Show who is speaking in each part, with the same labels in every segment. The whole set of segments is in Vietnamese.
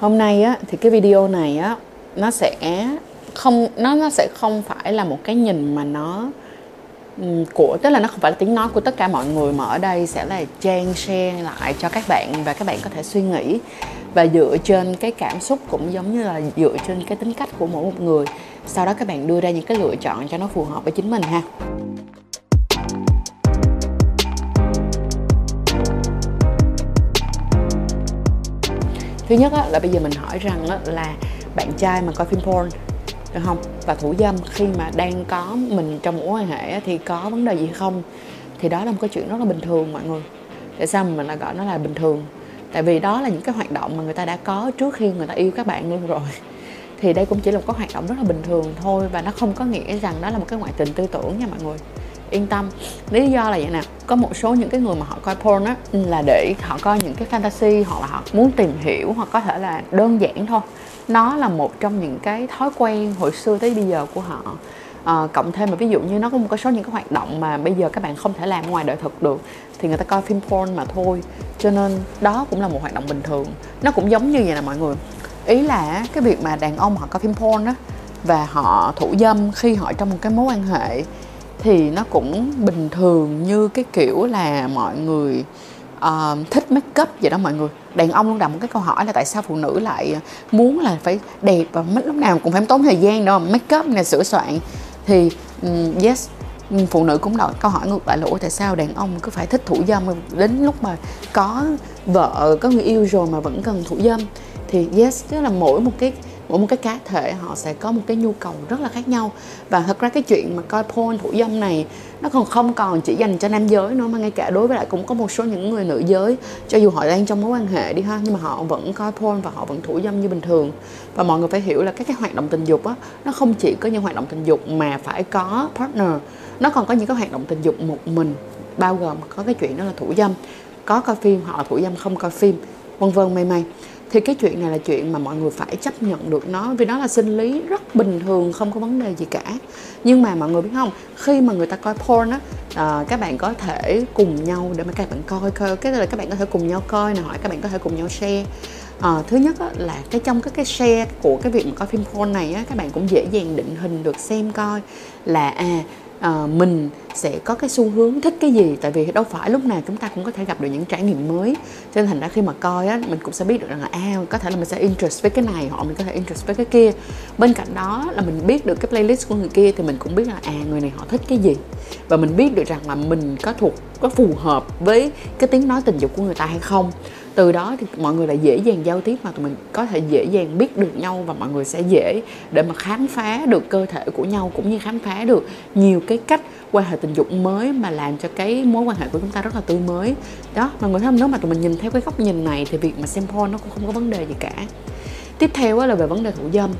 Speaker 1: hôm nay á, thì cái video này á, nó sẽ không, nó nó sẽ không phải là một cái nhìn mà nó của, tức là nó không phải là tiếng nói của tất cả mọi người mà ở đây sẽ là trang share lại cho các bạn và các bạn có thể suy nghĩ và dựa trên cái cảm xúc cũng giống như là dựa trên cái tính cách của mỗi một người. Sau đó các bạn đưa ra những cái lựa chọn cho nó phù hợp với chính mình ha. Thứ nhất á, là bây giờ mình hỏi rằng á, là bạn trai mà coi phim porn được không? Và thủ dâm khi mà đang có mình trong mối quan hệ á, thì có vấn đề gì không? Thì đó là một cái chuyện rất là bình thường mọi người. Tại sao mà mình lại gọi nó là bình thường? Tại vì đó là những cái hoạt động mà người ta đã có trước khi người ta yêu các bạn luôn rồi. Thì đây cũng chỉ là một cái hoạt động rất là bình thường thôi và nó không có nghĩa rằng đó là một cái ngoại tình tư tưởng nha mọi người yên tâm. Lý do là vậy nè có một số những cái người mà họ coi porn á ừ, là để họ coi những cái fantasy hoặc là họ muốn tìm hiểu hoặc có thể là đơn giản thôi. Nó là một trong những cái thói quen hồi xưa tới bây giờ của họ. À, cộng thêm mà ví dụ như nó có một cái số những cái hoạt động mà bây giờ các bạn không thể làm ngoài đời thực được thì người ta coi phim porn mà thôi. Cho nên đó cũng là một hoạt động bình thường. Nó cũng giống như vậy nè mọi người. Ý là cái việc mà đàn ông họ coi phim porn á và họ thủ dâm khi họ trong một cái mối quan hệ thì nó cũng bình thường như cái kiểu là mọi người uh, thích make up vậy đó mọi người. Đàn ông luôn đặt một cái câu hỏi là tại sao phụ nữ lại muốn là phải đẹp và mất lúc nào cũng phải tốn thời gian đâu make up này sửa soạn. Thì um, yes phụ nữ cũng đặt câu hỏi ngược lại là tại sao đàn ông cứ phải thích thủ dâm đến lúc mà có vợ có người yêu rồi mà vẫn cần thủ dâm? Thì yes tức là mỗi một cái mỗi một cái cá thể, họ sẽ có một cái nhu cầu rất là khác nhau. Và thật ra cái chuyện mà coi porn thủ dâm này, nó còn không còn chỉ dành cho nam giới nữa, mà ngay cả đối với lại cũng có một số những người nữ giới, cho dù họ đang trong mối quan hệ đi ha, nhưng mà họ vẫn coi porn và họ vẫn thủ dâm như bình thường. Và mọi người phải hiểu là các cái hoạt động tình dục á, nó không chỉ có những hoạt động tình dục mà phải có partner. Nó còn có những cái hoạt động tình dục một mình, bao gồm có cái chuyện đó là thủ dâm. Có coi phim hoặc là thủ dâm không coi phim, vân vân, may may thì cái chuyện này là chuyện mà mọi người phải chấp nhận được nó vì nó là sinh lý rất bình thường không có vấn đề gì cả. Nhưng mà mọi người biết không khi mà người ta coi porn á à, các bạn có thể cùng nhau để mà các bạn coi coi cái là các bạn có thể cùng nhau coi nè hỏi các bạn có thể cùng nhau share. À, thứ nhất á, là cái trong các cái share của cái việc mà coi phim porn này á, các bạn cũng dễ dàng định hình được xem coi là à à, mình sẽ có cái xu hướng thích cái gì? Tại vì đâu phải lúc nào chúng ta cũng có thể gặp được những trải nghiệm mới. Cho nên thành ra khi mà coi á mình cũng sẽ biết được rằng là à có thể là mình sẽ interest với cái này hoặc mình có thể interest với cái kia. Bên cạnh đó là mình biết được cái playlist của người kia thì mình cũng biết là à người này họ thích cái gì. Và mình biết được rằng là mình có thuộc có phù hợp với cái tiếng nói tình dục của người ta hay không từ đó thì mọi người lại dễ dàng giao tiếp mà tụi mình có thể dễ dàng biết được nhau và mọi người sẽ dễ để mà khám phá được cơ thể của nhau cũng như khám phá được nhiều cái cách quan hệ tình dục mới mà làm cho cái mối quan hệ của chúng ta rất là tươi mới. Đó, mọi người thấy không? Nếu mà tụi mình nhìn theo cái góc nhìn này thì việc mà xem porn nó cũng không có vấn đề gì cả. Tiếp theo là về vấn đề thủ dâm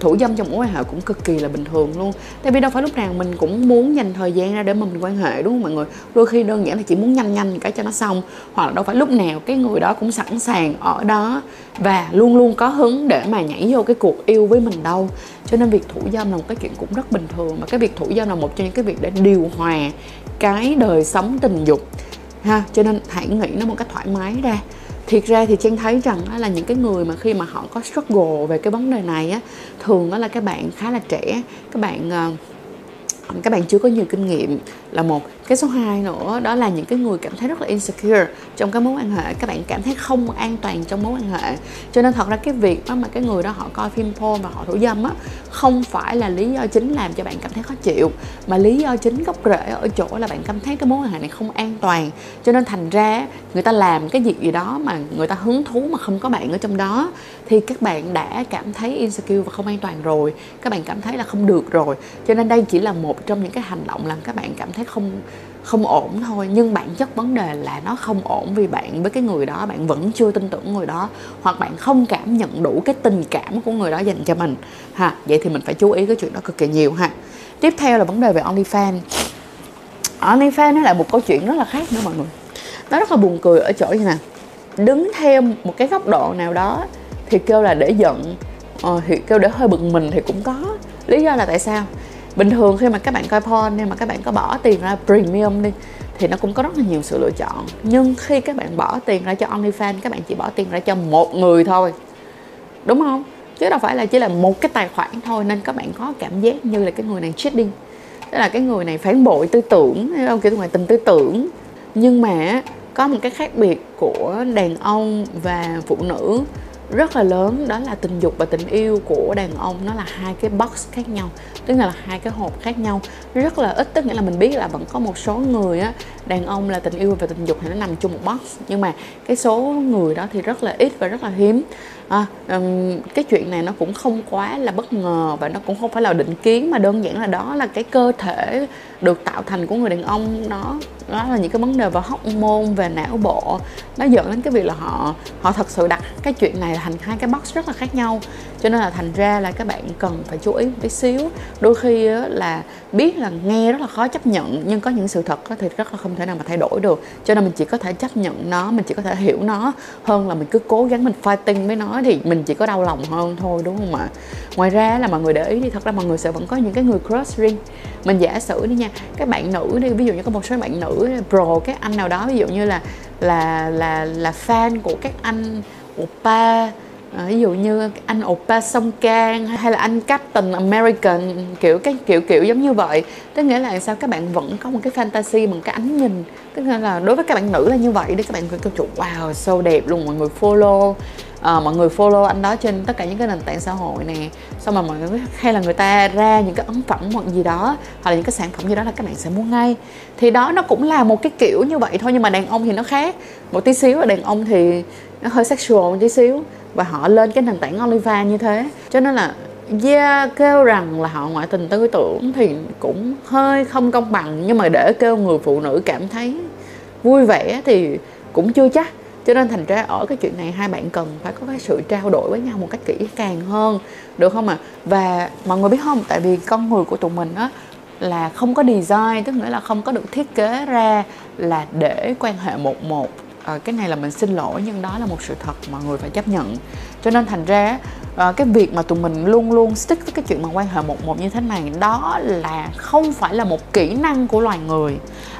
Speaker 1: thủ dâm trong mối quan hệ cũng cực kỳ là bình thường luôn. Tại vì đâu phải lúc nào mình cũng muốn dành thời gian ra để mà mình quan hệ, đúng không mọi người? Đôi khi đơn giản là chỉ muốn nhanh nhanh cái cho nó xong, hoặc là đâu phải lúc nào cái người đó cũng sẵn sàng ở đó và luôn luôn có hứng để mà nhảy vô cái cuộc yêu với mình đâu. Cho nên việc thủ dâm là một cái chuyện cũng rất bình thường mà cái việc thủ dâm là một trong những cái việc để điều hòa cái đời sống tình dục. Ha, cho nên hãy nghĩ nó một cách thoải mái ra thiệt ra thì trang thấy rằng là những cái người mà khi mà họ có struggle về cái vấn đề này á, thường đó là các bạn khá là trẻ, các bạn ờ, các bạn chưa có nhiều kinh nghiệm là một. Cái số 2 nữa, đó là những cái người cảm thấy rất là insecure trong cái mối quan hệ. Các bạn cảm thấy không an toàn trong mối quan hệ. Cho nên thật ra cái việc đó mà cái người đó họ coi phim porn và họ thủ dâm á, không phải là lý do chính làm cho bạn cảm thấy khó chịu, mà lý do chính gốc rễ ở chỗ là bạn cảm thấy cái mối quan hệ này không an toàn. Cho nên thành ra người ta làm cái việc gì đó mà người ta hứng thú mà không có bạn ở trong đó, thì các bạn đã cảm thấy insecure và không an toàn rồi. Các bạn cảm thấy là không được rồi. Cho nên đây chỉ là một trong những cái hành động làm các bạn cảm thấy thấy không không ổn thôi. Nhưng bản chất vấn đề là nó không ổn vì bạn với cái người đó bạn vẫn chưa tin tưởng người đó hoặc bạn không cảm nhận đủ cái tình cảm của người đó dành cho mình. Ha vậy thì mình phải chú ý cái chuyện đó cực kỳ nhiều ha. Tiếp theo là vấn đề về OnlyFans. OnlyFans nó là một câu chuyện rất là khác nữa mọi người. Nó rất là buồn cười ở chỗ như nè? Đứng theo một cái góc độ nào đó thì kêu là để giận ờ, thì kêu để hơi bực mình thì cũng có. Lý do là tại sao? Bình thường khi mà các bạn coi porn nhưng mà các bạn có bỏ tiền ra premium đi, thì nó cũng có rất là nhiều sự lựa chọn. Nhưng khi các bạn bỏ tiền ra cho OnlyFans, các bạn chỉ bỏ tiền ra cho một người thôi. Đúng không? Chứ đâu phải là chỉ là một cái tài khoản thôi, nên các bạn có cảm giác như là cái người này cheating. Tức là cái người này phản bội tư tưởng hay không kiểu ngoài tình tư tưởng. Nhưng mà có một cái khác biệt của đàn ông và phụ nữ rất là lớn. Đó là tình dục và tình yêu của đàn ông. Nó là hai cái box khác nhau, tức là hai cái hộp khác nhau. Rất là ít, tức nghĩa là mình biết là vẫn có một số người á, đàn ông là tình yêu và tình dục thì nó nằm chung một box. Nhưng mà cái số người đó thì rất là ít và rất là hiếm à, um, cái chuyện này nó cũng không quá là bất ngờ và nó cũng không phải là định kiến mà đơn giản là đó là cái cơ thể được tạo thành của người đàn ông. Đó đó là những cái vấn đề về hormone về não bộ. Nó dẫn đến cái việc là họ họ thật sự đặt cái chuyện này thành hai cái box rất là khác nhau. Cho nên là thành ra là các bạn cần phải chú ý một tí xíu. Đôi khi là biết là nghe rất là khó chấp nhận nhưng có những sự thật thì rất là không thể nào mà thay đổi được. Cho nên mình chỉ có thể chấp nhận nó mình chỉ có thể hiểu nó hơn là mình cứ cố gắng mình fighting với nó thì mình chỉ có đau lòng hơn thôi, đúng không ạ? Ngoài ra là mọi người để ý thì thật ra mọi người sẽ vẫn có những cái người cross ring mình giả sử đi nha các bạn nữ đi, ví dụ như có một số bạn nữ pro các anh nào đó, ví dụ như là là là là fan của các anh oppa à, ví dụ như anh oppa song kang hay là anh captain american kiểu cái kiểu kiểu giống như vậy. Tức nghĩa là sao? Các bạn vẫn có một cái fantasy bằng cái ánh nhìn. Tức là đối với các bạn nữ là như vậy để các bạn câu chuyện wow so đẹp luôn mọi người follow. À, mọi người follow anh đó trên tất cả những cái nền tảng xã hội nè. Xong mà mọi người hay là người ta ra những cái ấn phẩm hoặc gì đó hoặc là những cái sản phẩm gì đó là các bạn sẽ mua ngay. Thì đó nó cũng là một cái kiểu như vậy thôi nhưng mà đàn ông thì nó khác. Một tí xíu đàn ông thì nó hơi sexual một tí xíu và họ lên cái nền tảng OnlyFans như thế. Cho nên là yeah, kêu rằng là họ ngoại tình tư tưởng thì cũng hơi không công bằng nhưng mà để kêu người phụ nữ cảm thấy vui vẻ thì cũng chưa chắc. Cho nên thành ra ở cái chuyện này hai bạn cần phải có cái sự trao đổi với nhau một cách kỹ càng hơn được không ạ? À? và mọi người biết không? Tại vì con người của tụi mình á là không có design tức nghĩa là không có được thiết kế ra là để quan hệ một một à, cái này là mình xin lỗi nhưng đó là một sự thật mọi người phải chấp nhận. Cho nên thành ra à, cái việc mà tụi mình luôn luôn stick với cái chuyện mà quan hệ một một như thế này đó là không phải là một kỹ năng của loài người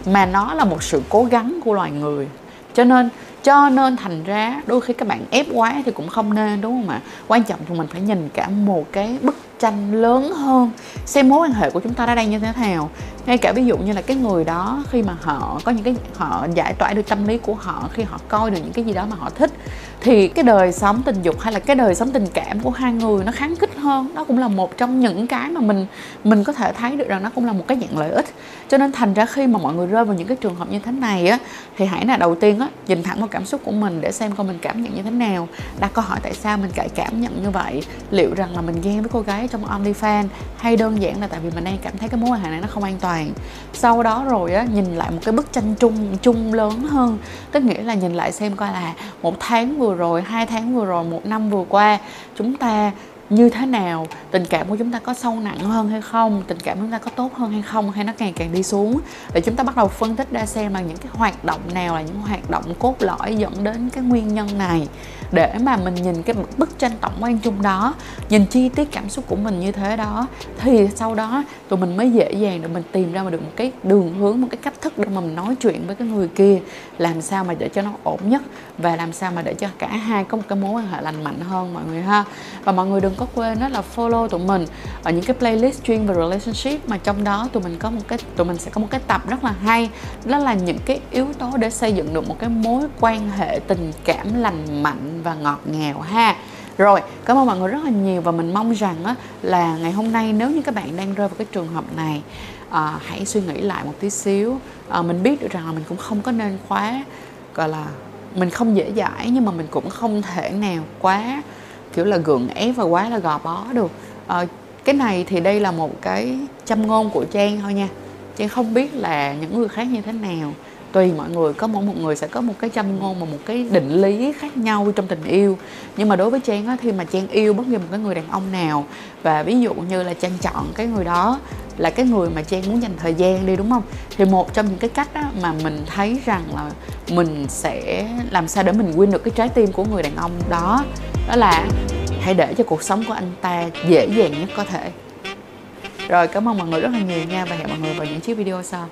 Speaker 1: mà nó là một sự cố gắng của loài người. Cho nên cho nên thành ra đôi khi các bạn ép quá thì cũng không nên đúng không ạ? Quan trọng thì mình phải nhìn cả một cái bức tranh lớn hơn. Xem mối quan hệ của chúng ta đã đang như thế nào. Ngay cả ví dụ như là cái người đó khi mà họ có những cái, họ giải tỏa được tâm lý của họ, khi họ coi được những cái gì đó mà họ thích thì cái đời sống tình dục hay là cái đời sống tình cảm của hai người nó kháng kích hơn đó cũng là một trong những cái mà mình mình có thể thấy được rằng nó cũng là một cái dạng lợi ích. Cho nên thành ra khi mà mọi người rơi vào những cái trường hợp như thế này á, thì hãy là đầu tiên á, nhìn thẳng vào cảm xúc của mình để xem coi mình cảm nhận như thế nào. Đặt câu hỏi tại sao mình lại cảm nhận như vậy? Liệu rằng là mình ghen với cô gái trong OnlyFans hay đơn giản là tại vì mình đang cảm thấy cái mối quan hệ này nó không an toàn? Sau đó rồi á, nhìn lại một cái bức tranh chung chung lớn hơn, tức nghĩa là nhìn lại xem coi là một tháng vừa rồi hai tháng vừa rồi một năm vừa qua chúng ta như thế nào? Tình cảm của chúng ta có sâu nặng hơn hay không? Tình cảm của chúng ta có tốt hơn hay không? Hay nó càng càng đi xuống? Để chúng ta bắt đầu phân tích ra xem là những cái hoạt động nào là những hoạt động cốt lõi dẫn đến cái nguyên nhân này. Để mà mình nhìn cái bức tranh tổng quan chung đó, nhìn chi tiết cảm xúc của mình như thế đó, thì sau đó tụi mình mới dễ dàng để mình tìm ra được một cái đường hướng, một cái cách thức để mà mình nói chuyện với cái người kia. Làm sao mà để cho nó ổn nhất và làm sao mà để cho cả hai có một cái mối quan hệ lành mạnh hơn, mọi người ha? Và mọi người đừng có quên đó là follow tụi mình ở những cái playlist chuyên về relationship mà trong đó tụi mình có một cái tụi mình sẽ có một cái tập rất là hay đó là những cái yếu tố để xây dựng được một cái mối quan hệ tình cảm lành mạnh và ngọt ngào ha. Rồi cảm ơn mọi người rất là nhiều và mình mong rằng á, là ngày hôm nay nếu như các bạn đang rơi vào cái trường hợp này à, hãy suy nghĩ lại một tí xíu. À, mình biết được rằng là mình cũng không có nên quá gọi là mình không dễ dãi nhưng mà mình cũng không thể nào quá kiểu là gượng ép và quá là gò bó được à, ờ, cái này thì đây là một cái châm ngôn của trang thôi nha. Trang không biết là những người khác như thế nào. Tùy mọi người có mỗi một người sẽ có một cái châm ngôn và một cái định lý khác nhau trong tình yêu. Nhưng mà đối với trang á khi mà trang yêu bất kỳ một cái người đàn ông nào và ví dụ như là trang chọn cái người đó là cái người mà trang muốn dành thời gian đi đúng không? Thì một trong những cái cách á, mà mình thấy rằng là mình sẽ làm sao để mình win được cái trái tim của người đàn ông đó đó là hãy để cho cuộc sống của anh ta dễ dàng nhất có thể. Rồi, cảm ơn mọi người rất là nhiều nha và hẹn mọi người vào những chiếc video sau.